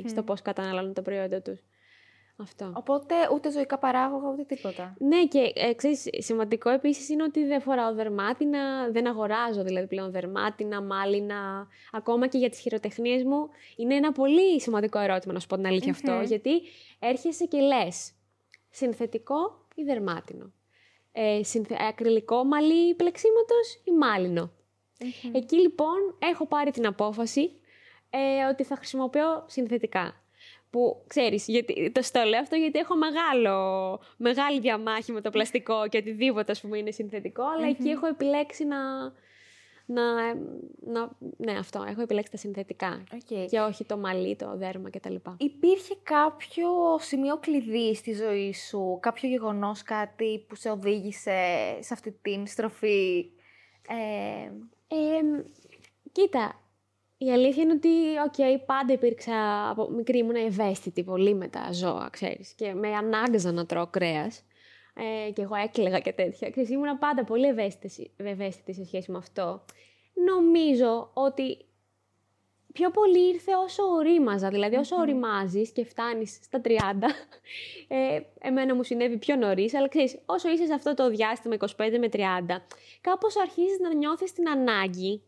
στο πώς καταναλώνουν τα προϊόντα τους. Αυτό. Οπότε ούτε ζωικά παράγωγα, ούτε τίποτα. Ναι, και ε, ξέρεις, σημαντικό επίσης είναι ότι δεν φοράω δερμάτινα, δεν αγοράζω δηλαδή πλέον δερμάτινα, μάλινα. Ακόμα και για τις χειροτεχνίες μου είναι ένα πολύ σημαντικό ερώτημα να σου πω την αλήθεια αυτό, γιατί έρχεσαι και λες συνθετικό ή δερμάτινο; Ε, συνθε... Ακριλικό μαλλί πλεξίματος ή μάλινο; Εκεί λοιπόν έχω πάρει την απόφαση ε, ότι θα χρησιμοποιώ συνθετικά. Που ξέρεις, γιατί, το στο λέω αυτό γιατί έχω μεγάλο, μεγάλη διαμάχη με το πλαστικό και οτιδήποτε ας πούμε είναι συνθετικό, αλλά εκεί έχω επιλέξει να, να, να, ναι, αυτό. Έχω επιλέξει τα συνθετικά okay. και όχι το μαλλί, το δέρμα κτλ. Υπήρχε κάποιο σημείο κλειδί στη ζωή σου, κάποιο γεγονός, κάτι που σε οδήγησε σε αυτή την στροφή ε, κοίτα, η αλήθεια είναι ότι, οκ, πάντα υπήρξα, από μικρή ήμουν ευαίσθητη πολύ με τα ζώα, ξέρεις, και με ανάγκαζαν να τρώω κρέας. Ε, και εγώ έκλαιγα και τέτοια. Ξέρεις, ήμουν πάντα πολύ ευαίσθητη, ευαίσθητη σε σχέση με αυτό. Νομίζω ότι πιο πολύ ήρθε όσο ορίμαζα. Δηλαδή, όσο οριμάζεις και φτάνεις στα 30, ε, εμένα μου συνέβη πιο νωρίς, αλλά ξέρεις, όσο είσαι σε αυτό το διάστημα 25 με 30, κάπως αρχίζεις να νιώθεις την ανάγκη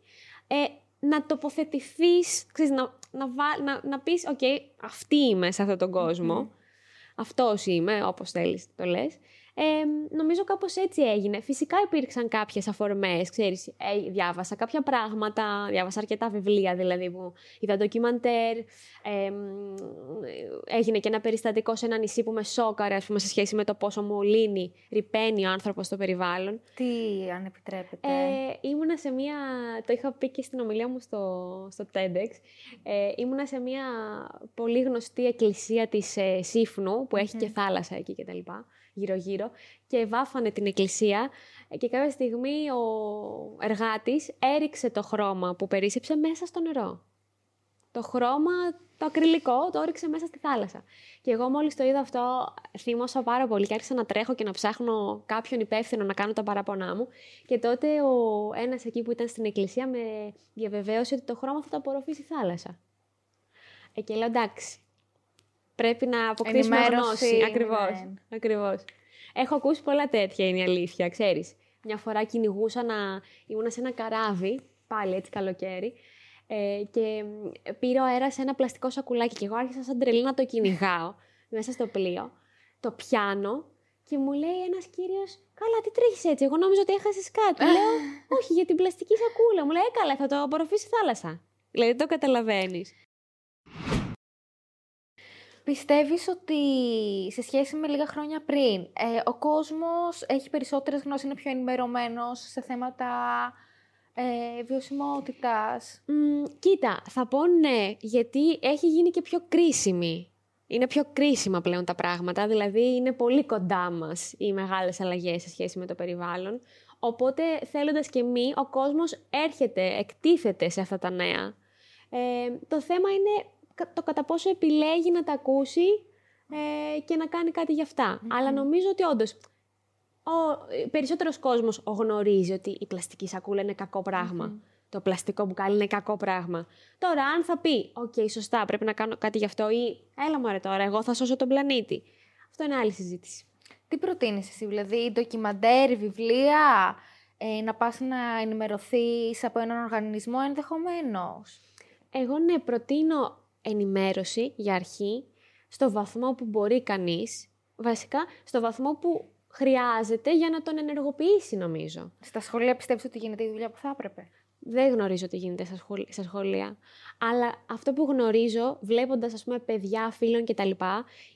ε, να τοποθετηθείς, ξέρεις, να, να, να, να πεις, οκ, αυτή είμαι σε αυτόν τον κόσμο, αυτός είμαι, όπως θέλεις το λες, Ε, νομίζω κάπως έτσι έγινε. Φυσικά υπήρξαν κάποιες αφορμές, ξέρεις, ε, διάβασα κάποια πράγματα, διάβασα αρκετά βιβλία δηλαδή που είδα ντοκιμαντέρ, ε, έγινε και ένα περιστατικό σε ένα νησί που με σόκαρε, ας πούμε, σε σχέση με το πόσο μου λύνει, ρηπαίνει ο άνθρωπος στο περιβάλλον. Τι, αν επιτρέπετε. Ε, ήμουνα σε μία, το είχα πει και στην ομιλία μου στο, στο TEDx, ε, ήμουνα σε μία πολύ γνωστή εκκλησία της ε, Σύφνου, που έχει και θάλασσα εκεί κτλ γύρω-γύρω και βάφανε την εκκλησία και κάποια στιγμή ο εργάτης έριξε το χρώμα που περίσσεψε μέσα στο νερό. Το χρώμα, το ακριλικό, το έριξε μέσα στη θάλασσα. Και εγώ μόλις το είδα αυτό θύμωσα πάρα πολύ και άρχισα να τρέχω και να ψάχνω κάποιον υπεύθυνο να κάνω τα παράπονά μου. Και τότε ο ένας εκεί που ήταν στην εκκλησία με διαβεβαίωσε ότι το χρώμα θα το απορροφήσει η θάλασσα. Ε, και λέω εντάξει, Πρέπει να αποκτήσουμε γνώση. Ακριβώς, ναι. ακριβώς. Έχω ακούσει πολλά τέτοια, είναι η αλήθεια, ξέρεις. Μια φορά κυνηγούσα να... Ήμουνα σε ένα καράβι, πάλι έτσι καλοκαίρι, ε, και πήρε ο αέρας ένα πλαστικό σακουλάκι και εγώ άρχισα σαν τρελή να το κυνηγάω [laughs] μέσα στο πλοίο. Το πιάνω και μου λέει ένας κύριος, Καλά, τι τρέχεις έτσι. Εγώ νόμιζα ότι έχασες κάτι. [laughs] Λέω, Όχι, για την πλαστική σακούλα. Μου λέει, Έκαλα, θα το απορροφήσει η θάλασσα. Δηλαδή, το καταλαβαίνεις. Πιστεύεις ότι σε σχέση με λίγα χρόνια πριν, ε, ο κόσμος έχει περισσότερες γνώσεις, είναι πιο ενημερωμένος σε θέματα ε, βιωσιμότητας; κοίτα, θα πω ναι, γιατί έχει γίνει και πιο κρίσιμη. Είναι πιο κρίσιμα πλέον τα πράγματα, δηλαδή είναι πολύ κοντά μας οι μεγάλες αλλαγές σε σχέση με το περιβάλλον. Οπότε θέλοντας και μη, ο κόσμος έρχεται, εκτίθεται σε αυτά τα νέα. Ε, το θέμα είναι το κατά πόσο επιλέγει να τα ακούσει ε, και να κάνει κάτι γι' αυτα Αλλά νομίζω ότι όντως ο περισσότερος κόσμος γνωρίζει ότι η πλαστική σακούλα είναι κακό Το πλαστικό μπουκάλι είναι κακό πράγμα. Τώρα, αν θα πει, OK, okay, σωστά, πρέπει να κάνω κάτι γι' αυτό ή έλα μου τώρα, εγώ θα σώσω τον πλανήτη. Αυτό είναι άλλη συζήτηση. Τι προτείνεις εσύ, δηλαδή, ντοκιμαντέρ, βιβλία, ε, να πας να ενημερωθείς από έναν οργανισμό ενδεχομένως; Εγώ ναι, προτείνω ενημέρωση για αρχή, στο βαθμό που μπορεί κανείς, βασικά στο βαθμό που χρειάζεται για να τον ενεργοποιήσει νομίζω. Στα σχολεία πιστεύεις ότι γίνεται η δουλειά που θα έπρεπε; Δεν γνωρίζω τι γίνεται στα σχολεία. Αλλά αυτό που γνωρίζω, βλέποντας ας πούμε παιδιά, φίλων κτλ,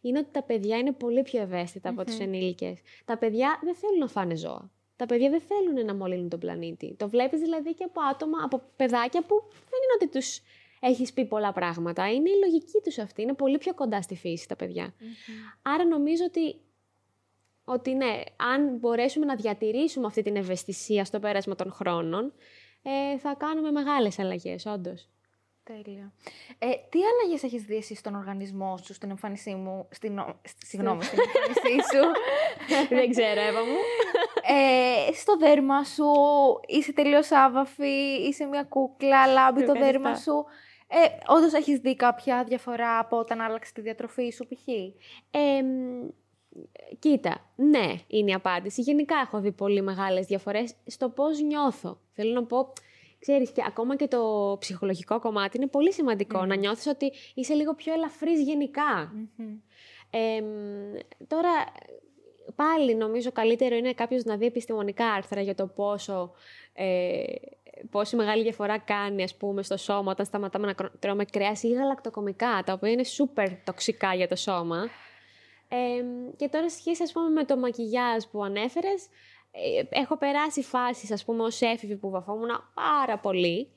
είναι ότι τα παιδιά είναι πολύ πιο ευαίσθητα από τους ενήλικες. Τα παιδιά δεν θέλουν να φάνε ζώα. Τα παιδιά δεν θέλουν να μολύνουν τον πλανήτη. Το βλέπεις δηλαδή και από άτομα, από παιδάκια που δεν είναι ότι τους έχεις πει πολλά πράγματα. Είναι η λογική τους αυτή. Είναι πολύ πιο κοντά στη φύση τα παιδια Άρα νομίζω ότι, ότι ναι, αν μπορέσουμε να διατηρήσουμε αυτή την ευαισθησία στο πέρασμα των χρόνων, ε, θα κάνουμε μεγάλες αλλαγές, όντως. Τέλεια. Ε, τι αλλαγές έχεις δει εσύ στον οργανισμό σου, στην εμφάνισή μου. Στην, συγγνώμη, στην εμφάνισή σου; [laughs] Δεν ξέρω, Εύα μου. Ε, στο δέρμα σου, είσαι τελείως άβαφη, είσαι μια κούκλα, λάμπει το δέρμα σου. Ε, Όντως έχεις δει κάποια διαφορά από όταν άλλαξε τη διατροφή σου, π.χ. Ε, κοίτα, ναι, είναι η απάντηση. Γενικά έχω δει πολύ μεγάλες διαφορές στο πώς νιώθω. Θέλω να πω, ξέρεις, και ακόμα και το ψυχολογικό κομμάτι είναι πολύ σημαντικό. Να νιώθεις ότι είσαι λίγο πιο ελαφρύς τώρα, πάλι νομίζω καλύτερο είναι κάποιος να δει επιστημονικά άρθρα για το πόσο ε, πόση μεγάλη διαφορά κάνει ας πούμε, στο σώμα όταν σταματάμε να τρώμε κρέας ή γαλακτοκομικά, τα οποία είναι σούπερ τοξικά για το σώμα. Ε, και τώρα σχέση ας πούμε, με το μακιγιάζ που ανέφερες, ε, έχω περάσει φάσεις ας πούμε ως έφηβη που βαφόμουν πάρα πολύ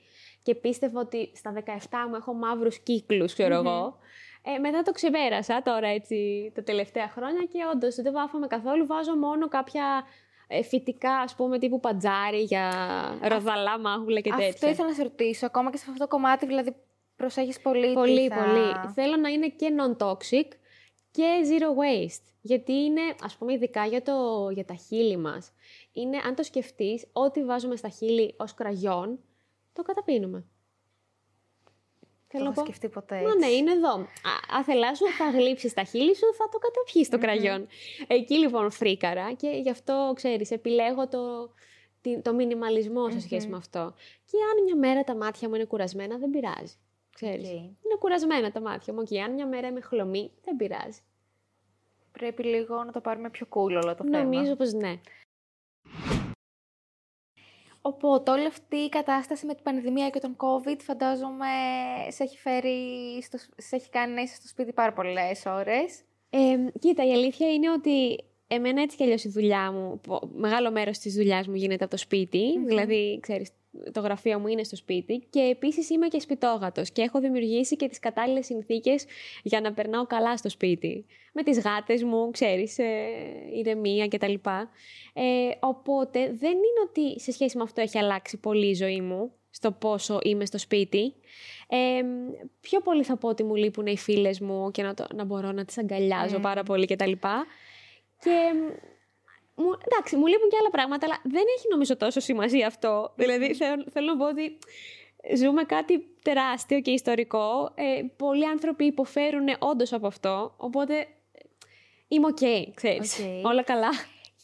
και πίστευα ότι στα 17 μου έχω μαύρους κύκλους, εγώ. Ε, μετά το ξεπέρασα τώρα έτσι τα τελευταία χρόνια και όντως δεν βάφαμε καθόλου. Βάζω μόνο κάποια ε, φυτικά, ας πούμε, τύπου πατζάρι για ροδαλά, μάγουλα και τέτοια. Αυτό ήθελα να σε ρωτήσω. Ακόμα και σε αυτό το κομμάτι, δηλαδή, προσέχεις πολύ. Πολύ, πολύ. Θέλω να είναι και non-toxic και zero waste. Γιατί είναι, ας πούμε, ειδικά για, το, για τα χείλη μας. Είναι, αν το σκεφτείς, ό,τι βάζουμε στα χείλη ως κραγιόν, το καταπίνουμε. Θέλω να σκεφτεί ποτέ. Μα ναι, είναι εδώ. Άθελά σου, θα γλύψεις τα χείλη σου, θα το καταπιεί το κραγιόν. Εκεί λοιπόν φρίκαρα και γι' αυτό ξέρεις, επιλέγω το, το μινιμαλισμό σε σχέση με αυτό. Και αν μια μέρα τα μάτια μου είναι κουρασμένα, δεν πειράζει. Ξέρεις. Είναι κουρασμένα τα μάτια μου και αν μια μέρα είμαι χλωμή, δεν πειράζει. πρέπει λίγο να το πάρουμε πιο cool όλο το θέμα. Νομίζω πως ναι. Οπότε όλη αυτή η κατάσταση με την πανδημία και τον COVID φαντάζομαι σε έχει, φέρει στο, σε έχει κάνει να είσαι στο σπίτι πάρα πολλές ώρες. Ε, κοίτα, η αλήθεια είναι ότι εμένα έτσι κι αλλιώς η δουλειά μου, μεγάλο μέρος της δουλειάς μου γίνεται από το σπιτι δηλαδή, ξέρεις, το γραφείο μου είναι στο σπίτι και επίσης είμαι και σπιτόγατος και έχω δημιουργήσει και τις κατάλληλες συνθήκες για να περνάω καλά στο σπίτι. Με τις γάτες μου, ξέρεις, ε, ηρεμία κτλ. Ε, οπότε δεν είναι ότι σε σχέση με αυτό έχει αλλάξει πολύ η ζωή μου στο πόσο είμαι στο σπίτι. Ε, πιο πολύ θα πω ότι μου λείπουν οι φίλες μου και να, το, να μπορώ να τις αγκαλιάζω πάρα πολύ κτλ. Και, και μου, εντάξει, μου λείπουν και άλλα πράγματα, αλλά δεν έχει νομίζω τόσο σημασία αυτό. Δηλαδή, θέλω, θέλω να πω ότι ζούμε κάτι τεράστιο και ιστορικό. Ε, πολλοί άνθρωποι υποφέρουν όντως από αυτό, οπότε είμαι OK, okay, ξέρεις. Όλα καλά.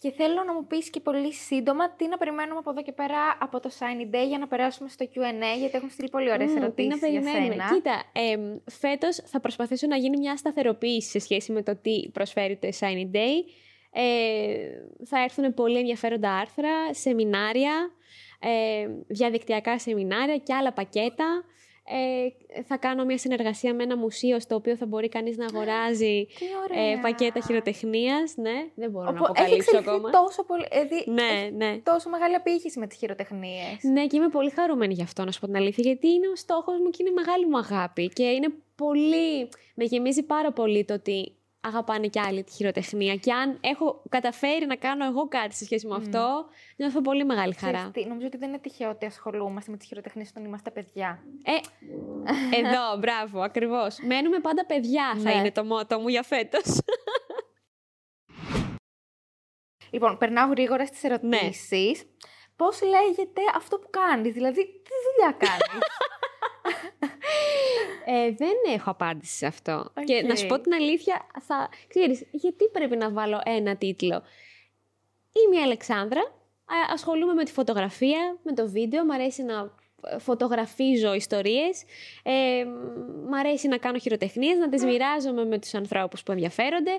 Και θέλω να μου πεις και πολύ σύντομα τι να περιμένουμε από εδώ και πέρα από το Shiny Day για να περάσουμε στο Q&A, γιατί έχουν στείλει πολύ ωραίες mm, ερωτήσεις τι να για σένα. Κοίτα, ε, φέτος θα προσπαθήσω να γίνει μια σταθεροποίηση σε σχέση με το τι προσφέρει το Shiny Day. Ε, θα έρθουν πολύ ενδιαφέροντα άρθρα, σεμινάρια, ε, διαδικτυακά σεμινάρια και άλλα πακέτα. Ε, θα κάνω μια συνεργασία με ένα μουσείο στο οποίο θα μπορεί κανείς να αγοράζει ε, πακέτα χειροτεχνίας. Ναι, δεν μπορώ να αποκαλύψω έχεις ακόμα. Τόσο, πολύ, ε, ναι, ναι. τόσο μεγάλη απήχηση με τις χειροτεχνίες. Ναι, και είμαι πολύ χαρούμενη γι' αυτό, να σου πω την αλήθεια, γιατί είναι ο στόχος μου και είναι μεγάλη μου αγάπη. Και είναι πολύ... Με γεμίζει πάρα πολύ το ότι αγαπάνε κι άλλοι τη χειροτεχνία. Και αν έχω καταφέρει να κάνω εγώ κάτι σε σχέση με αυτό, νιώθω πολύ μεγάλη χαρά. Τι, νομίζω ότι δεν είναι τυχαίο ότι ασχολούμαστε με τις χειροτεχνίες όταν είμαστε παιδιά. Ε, εδώ, [laughs] μπράβο, ακριβώς. Μένουμε πάντα παιδιά, θα ναι. είναι το μότο μου για φέτος. [laughs] Λοιπόν, περνάω γρήγορα στις ερωτήσεις. Ναι. Πώς λέγεται αυτό που κάνεις, δηλαδή τι δουλειά [laughs] κάνεις; Ε, δεν έχω απάντηση σε αυτό. Και να σου πω την αλήθεια, θα... Ξέρεις, γιατί πρέπει να βάλω ένα τίτλο; Είμαι η Αλεξάνδρα, ασχολούμαι με τη φωτογραφία, με το βίντεο, μου αρέσει να φωτογραφίζω ιστορίες, ε, μ' αρέσει να κάνω χειροτεχνίες, να τις μοιράζομαι με τους ανθρώπους που ενδιαφέρονται,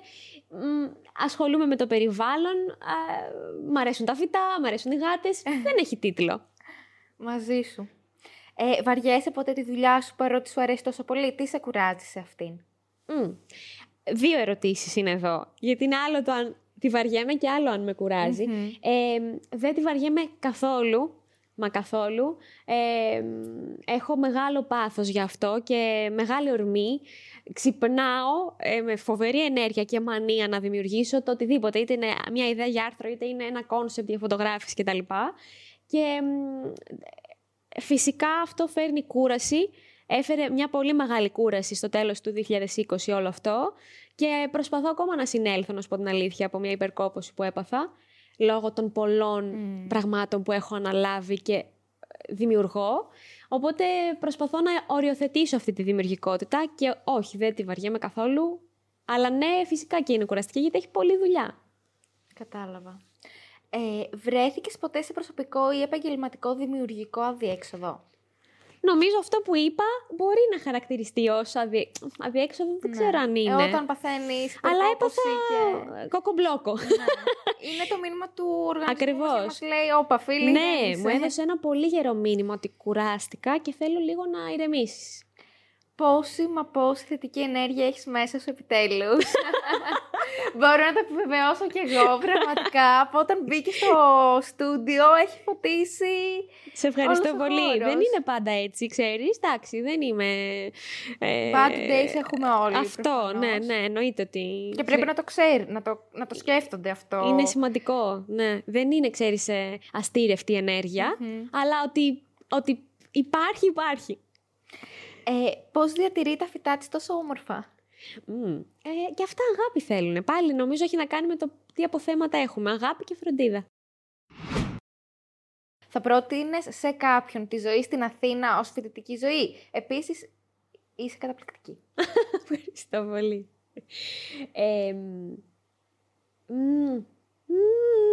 ασχολούμαι με το περιβάλλον, μ' αρέσουν τα φυτά, μ' αρέσουν οι γάτες, ε. δεν έχει τίτλο. Μαζί σου. Ε, βαριέσαι ποτέ τη δουλειά σου παρότι σου αρέσει τόσο πολύ; Τι σε κουράζει σε αυτήν; Mm. Δύο ερωτήσεις είναι εδώ. Γιατί είναι άλλο το αν τη βαριέμαι και άλλο αν με κουραζει Ε, δεν τη βαριέμαι καθόλου. Μα καθόλου. Ε, έχω μεγάλο πάθος γι' αυτό και μεγάλη ορμή. Ξυπνάω ε, με φοβερή ενέργεια και μανία να δημιουργήσω το οτιδήποτε. Είτε είναι μια ιδέα για άρθρο, είτε είναι ένα concept για φωτογράφηση κτλ. Και Φυσικά αυτό φέρνει κούραση. Έφερε μια πολύ μεγάλη κούραση στο τέλος του 2020 όλο αυτό και προσπαθώ ακόμα να συνέλθω, να σου πω την αλήθεια, από μια υπερκόπωση που έπαθα λόγω των πολλών πραγμάτων που έχω αναλάβει και δημιουργώ. Οπότε προσπαθώ να οριοθετήσω αυτή τη δημιουργικότητα και όχι, δεν τη βαριέμαι καθόλου. Αλλά ναι, φυσικά και είναι κουραστική γιατί έχει πολλή δουλειά. Κατάλαβα. Ε, βρέθηκες ποτέ σε προσωπικό ή επαγγελματικό δημιουργικό αδιέξοδο; Νομίζω αυτό που είπα μπορεί να χαρακτηριστεί ως αδι... αδιέξοδο, δεν ναι. ξέρω αν ε, είναι. Ε, όταν παθαίνεις. Αλλά έπαθα και... κοκομπλόκο. Ναι. είναι το μήνυμα του οργανισμού Ακριβώς. Μας λέει, όπα φίλοι. Ναι, μου έδωσε ένα πολύ γερό μήνυμα ότι κουράστηκα και θέλω λίγο να ηρεμήσεις πόση μα πόση θετική ενέργεια έχεις μέσα σου επιτέλους. [laughs] Μπορώ να το επιβεβαιώσω κι εγώ [laughs] πραγματικά. Από όταν μπήκε στο στούντιο έχει φωτίσει Σε ευχαριστώ πολύ. Δεν είναι πάντα έτσι, ξέρεις. Εντάξει, δεν είμαι... Ε, Bad days έχουμε όλοι. Αυτό, ναι, ναι, εννοείται ότι... Και πρέπει να το ξέρει, να το, να το σκέφτονται αυτό. Είναι σημαντικό, ναι. Δεν είναι, ξέρεις, ε, αστήρευτη αλλά ότι, ότι υπάρχει, υπάρχει. Ε, πώς διατηρεί τα φυτά της τόσο όμορφα; Ε, και αυτά αγάπη θέλουν. Πάλι νομίζω έχει να κάνει με το τι αποθέματα έχουμε. Αγάπη και φροντίδα. Θα πρότεινες σε κάποιον τη ζωή στην Αθήνα ως φοιτητική ζωή; Επίσης, είσαι καταπληκτική. [laughs] Ευχαριστώ πολύ. Ε,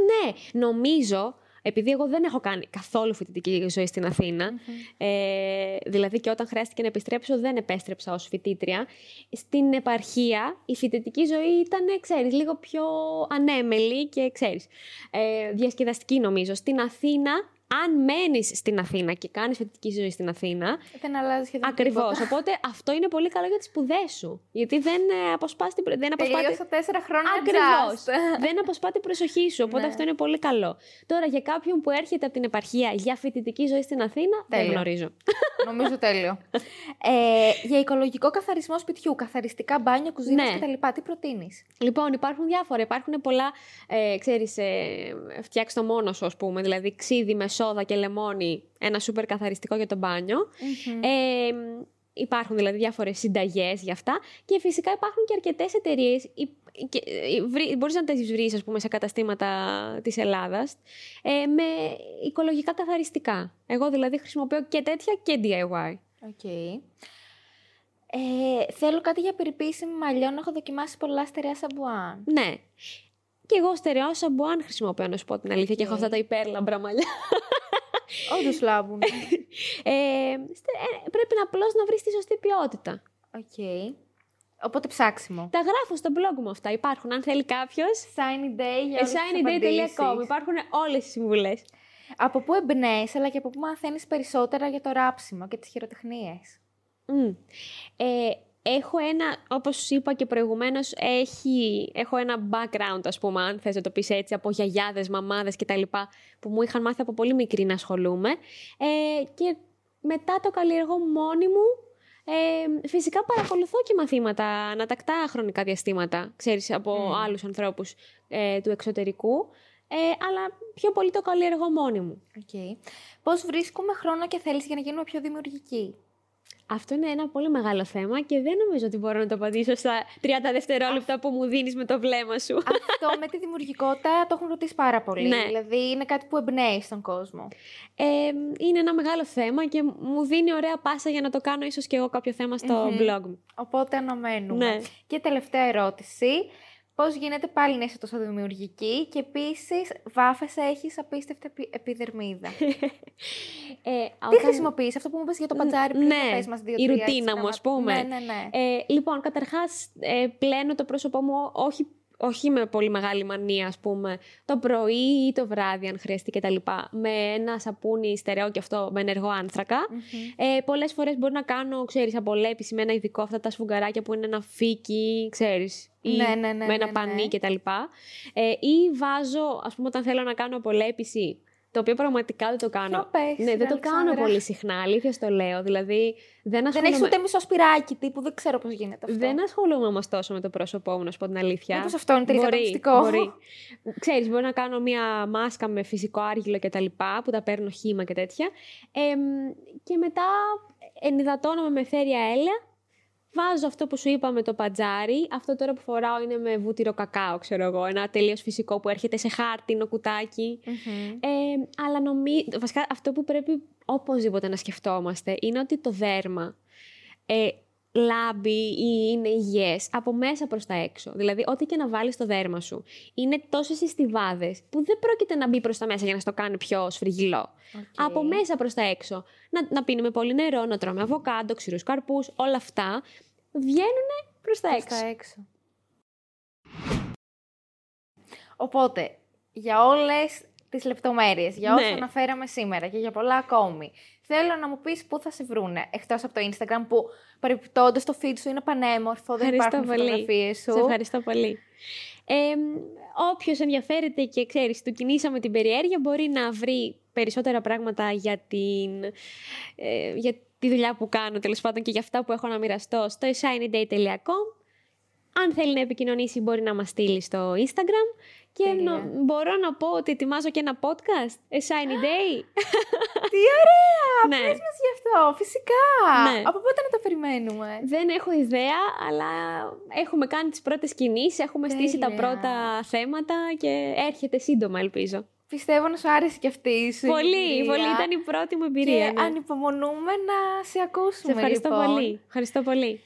ναι, νομίζω επειδή εγώ δεν έχω κάνει καθόλου φοιτητική ζωή στην αθηνα ε, δηλαδή και όταν χρειάστηκε να επιστρέψω δεν επέστρεψα ως φοιτήτρια, στην επαρχία η φοιτητική ζωή ήταν, ξέρεις, λίγο πιο ανέμελη και, ξέρεις, ε, διασκεδαστική νομίζω. Στην Αθήνα αν μένεις στην Αθήνα και κάνεις φοιτητική ζωή στην Αθήνα. Δεν αλλάζει σχεδόν. Ακριβώς. Οπότε αυτό είναι πολύ καλό για τις σπουδές σου. Γιατί δεν ε, αποσπάς την δεν αποσπά τέσσερα χρόνια Ακριβώς. [laughs] δεν αποσπά την προσοχή σου. Οπότε ναι. αυτό είναι πολύ καλό. Τώρα για κάποιον που έρχεται από την επαρχία για φοιτητική ζωή στην Αθήνα, τέλειο. δεν γνωρίζω. Νομίζω τέλειο. ε, για οικολογικό καθαρισμό σπιτιού, καθαριστικά μπάνια, κουζίνα ναι. κτλ. Τι προτείνεις; Λοιπόν, υπάρχουν διάφορα. Υπάρχουν πολλά, ε, ξέρεις, ε, φτιάξει το μόνος σου, ας πούμε. Δηλαδή ξύδι με σόδα και λεμόνι, ένα σούπερ καθαριστικό για το μπανιο Ε, υπάρχουν δηλαδή διάφορες συνταγές για αυτά. Και φυσικά υπάρχουν και αρκετές εταιρείες. Ε, Μπορείς να τις βρεις, ας πούμε, σε καταστήματα της Ελλάδας ε, με οικολογικά καθαριστικά. Εγώ δηλαδή χρησιμοποιώ και τέτοια και DIY. Okay. Ε, θέλω κάτι για περιποίηση μαλλιών. Έχω δοκιμάσει πολλά στερεά σαμπουάν. Ναι. Και εγώ στερεό σαμπουάν χρησιμοποιώ, να σου πω την αλήθεια, και έχω αυτά τα υπέρλαμπρα μαλλιά. [laughs] Όντως λάμπουν. ε, πρέπει να απλώς να βρεις τη σωστή ποιότητα. OK. Okay. Οπότε ψάξιμο. Τα γράφω στο blog μου αυτά. Υπάρχουν, αν θέλει κάποιος. Shiny Day για Shinyday.com. Υπάρχουν όλες οι συμβουλές. Από πού εμπνέεις, αλλά και από πού μαθαίνεις περισσότερα για το ράψιμο και τις χειροτεχνίες; Mm. Ε, έχω ένα, όπως είπα και προηγουμένως, έχει, έχω ένα background, ας πούμε, αν θες να το πεις έτσι, από γιαγιάδες, μαμάδες κτλ. που μου είχαν μάθει από πολύ μικρή να ασχολούμαι. Ε, και μετά το καλλιεργώ μόνη μου. Ε, φυσικά παρακολουθώ και μαθήματα ανατακτά χρονικά διαστήματα, ξέρεις, από mm. άλλους ανθρώπους ε, του εξωτερικού. Ε, αλλά πιο πολύ το καλλιεργώ μόνη μου. Okay. Πώς βρίσκουμε χρόνο και θέλεις για να γίνουμε πιο δημιουργικοί; Αυτό είναι ένα πολύ μεγάλο θέμα και δεν νομίζω ότι μπορώ να το απαντήσω στα 30 δευτερόλεπτα που μου δίνεις με το βλέμμα σου. Αυτό με τη δημιουργικότητα το έχουν ρωτήσει πάρα πολύ. Ναι. Δηλαδή είναι κάτι που εμπνέει στον κόσμο. Ε, είναι ένα μεγάλο θέμα και μου δίνει ωραία πάσα για να το κάνω ίσως και εγώ κάποιο θέμα στο blog μου. Οπότε αναμένουμε. Ναι. Και τελευταία ερώτηση. Πώς γίνεται πάλι να είσαι τόσο δημιουργική και επίσης βάφεσαι, έχεις απίστευτη επιδερμίδα. ε, Τι όταν... χρησιμοποιείς, αυτό που μου είπες για το πατζάρι πριν, ναι, πες μας δύο, η ρουτίνα μου, ας πούμε. Ναι, ναι, ναι. Ε, λοιπόν, καταρχάς, ε, πλένω το πρόσωπό μου όχι όχι με πολύ μεγάλη μανία, ας πούμε, το πρωί ή το βράδυ, αν χρειαστεί και τα λοιπά, με ένα σαπούνι στερεό και αυτό με ενεργό Ε, πολλές φορές μπορώ να κάνω, ξέρεις, απολέπιση με ένα ειδικό, αυτά τα σφουγγαράκια που είναι ένα φίκι, ξέρεις, ή ναι, ναι, ναι, με ένα ναι, πανί ναι. και τα λοιπά. Ε, ή βάζω, ας πούμε, όταν θέλω να κάνω απολέπιση, το οποίο πραγματικά δεν το κάνω. Πες, ναι, δεν το κάνω πολύ συχνά, αλήθεια το λέω. Δηλαδή, δεν ασχολούμαι... Δεν έχεις ούτε μισό σπυράκι τύπου, δεν ξέρω πώς γίνεται αυτό. Δεν ασχολούμαι όμως τόσο με το πρόσωπό μου, να σου πω την αλήθεια. Μήπως αυτό είναι τελικά Μπορεί. Ξέρεις, μπορώ να κάνω μία μάσκα με φυσικό άργυλο και τα λοιπά, που τα παίρνω χύμα και τέτοια. Ε, και μετά ενυδατώνομαι με θέρια έλαια Βάζω αυτό που σου είπα με το πατζάρι. Αυτό τώρα που φοράω είναι με βούτυρο κακάο, ξέρω εγώ. Ένα τελείως φυσικό που έρχεται σε χάρτινο Ε, αλλά νομίζω. Βασικά αυτό που πρέπει οπωσδήποτε να σκεφτόμαστε είναι ότι το δέρμα ε, λάμπει ή είναι υγιές από μέσα προς τα έξω. Δηλαδή, ό,τι και να βάλεις στο δέρμα σου, είναι τόσες συστιβάδες που δεν πρόκειται να μπει προς τα μέσα για να στο κάνει πιο σφριγγυλό. Από μέσα προς τα έξω. Να, να πίνουμε πολύ νερό, να τρώμε αβοκάντο, ξηρούς καρπούς, όλα αυτά βγαίνουν προς τα έξω. έξω. Οπότε, για όλες τις λεπτομέρειες, για όσα ναι. αναφέραμε σήμερα και για πολλά ακόμη, θέλω να μου πεις πού θα σε βρούνε, εκτός από το Instagram που παρεπιπτόντως το feed σου είναι πανέμορφο, δεν υπάρχουν πολύ. φωτογραφίες σου. Σε ευχαριστώ πολύ. Ε, όποιος ενδιαφέρεται και ξέρεις, του κινήσαμε την περιέργεια, μπορεί να βρει περισσότερα πράγματα για την, ε, για τη δουλειά που κάνω, τέλος πάντων και για αυτά που έχω να μοιραστώ στο shinyday.com. Αν θέλει να επικοινωνήσει μπορεί να μας στείλει στο Instagram και μπορώ να πω ότι ετοιμάζω και ένα podcast, A Shiny Day. [gasps] Τι ωραία! ναι. Πες μας γι' αυτό, φυσικά. Ναι. Από πότε να το περιμένουμε; Δεν έχω ιδέα, αλλά έχουμε κάνει τις πρώτες κινήσεις, έχουμε στήσει τα πρώτα θέματα και έρχεται σύντομα ελπίζω. Πιστεύω να σου άρεσε και αυτή η σου Πολύ, πολύ. Ήταν η πρώτη μου εμπειρία. Και ναι. ανυπομονούμε να σε ακούσουμε. Σε ευχαριστώ λοιπόν. πολύ. Ευχαριστώ πολύ.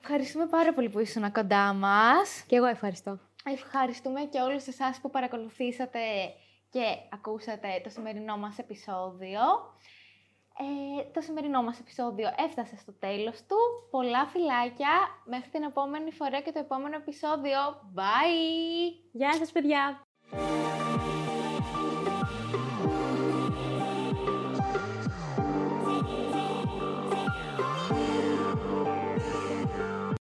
Ευχαριστούμε πάρα πολύ που ήσουν κοντά μας. Και εγώ ευχαριστώ. Ευχαριστούμε και όλους εσάς που παρακολουθήσατε και ακούσατε το σημερινό μας επεισόδιο. Ε, το σημερινό μας επεισόδιο έφτασε στο τέλος του. Πολλά φιλάκια. Μέχρι την επόμενη φορά και το επόμενο επεισόδιο. Bye! Γεια σας παιδιά!